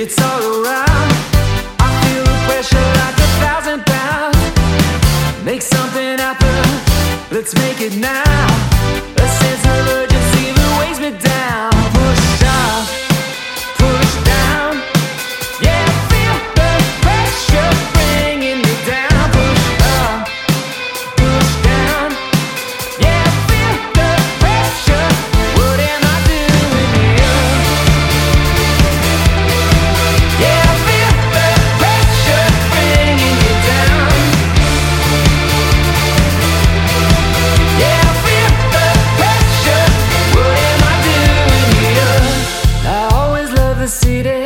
It's all around. I feel the pressure like a thousand pounds. Make something happen. Let's make it now. seated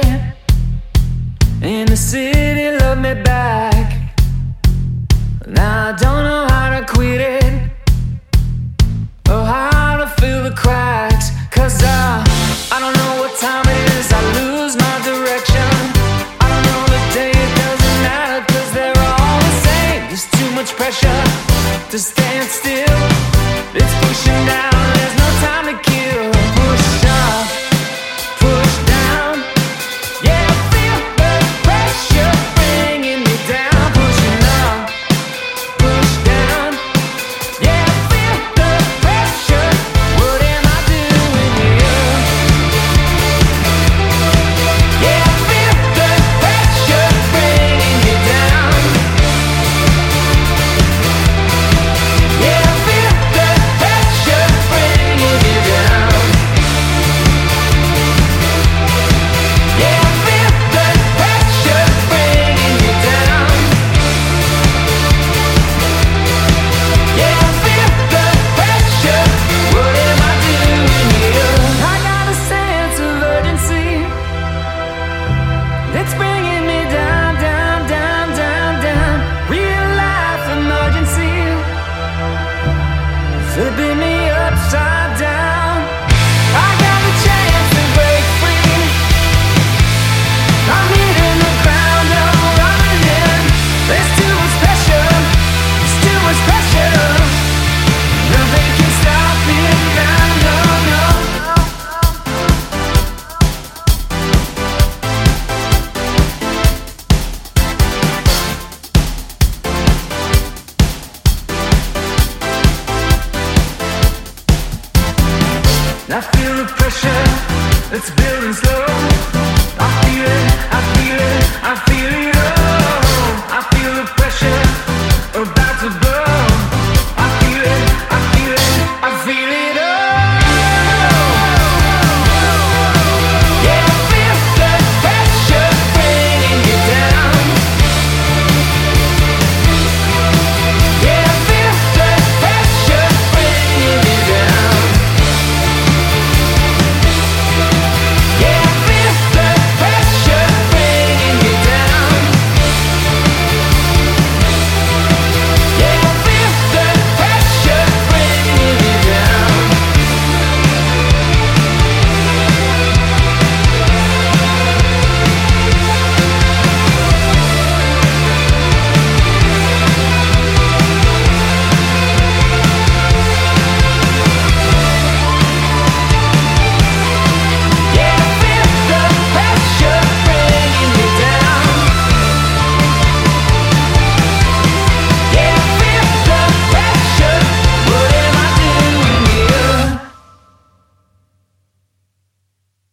It's building slow. I feel it, I feel it, I feel it.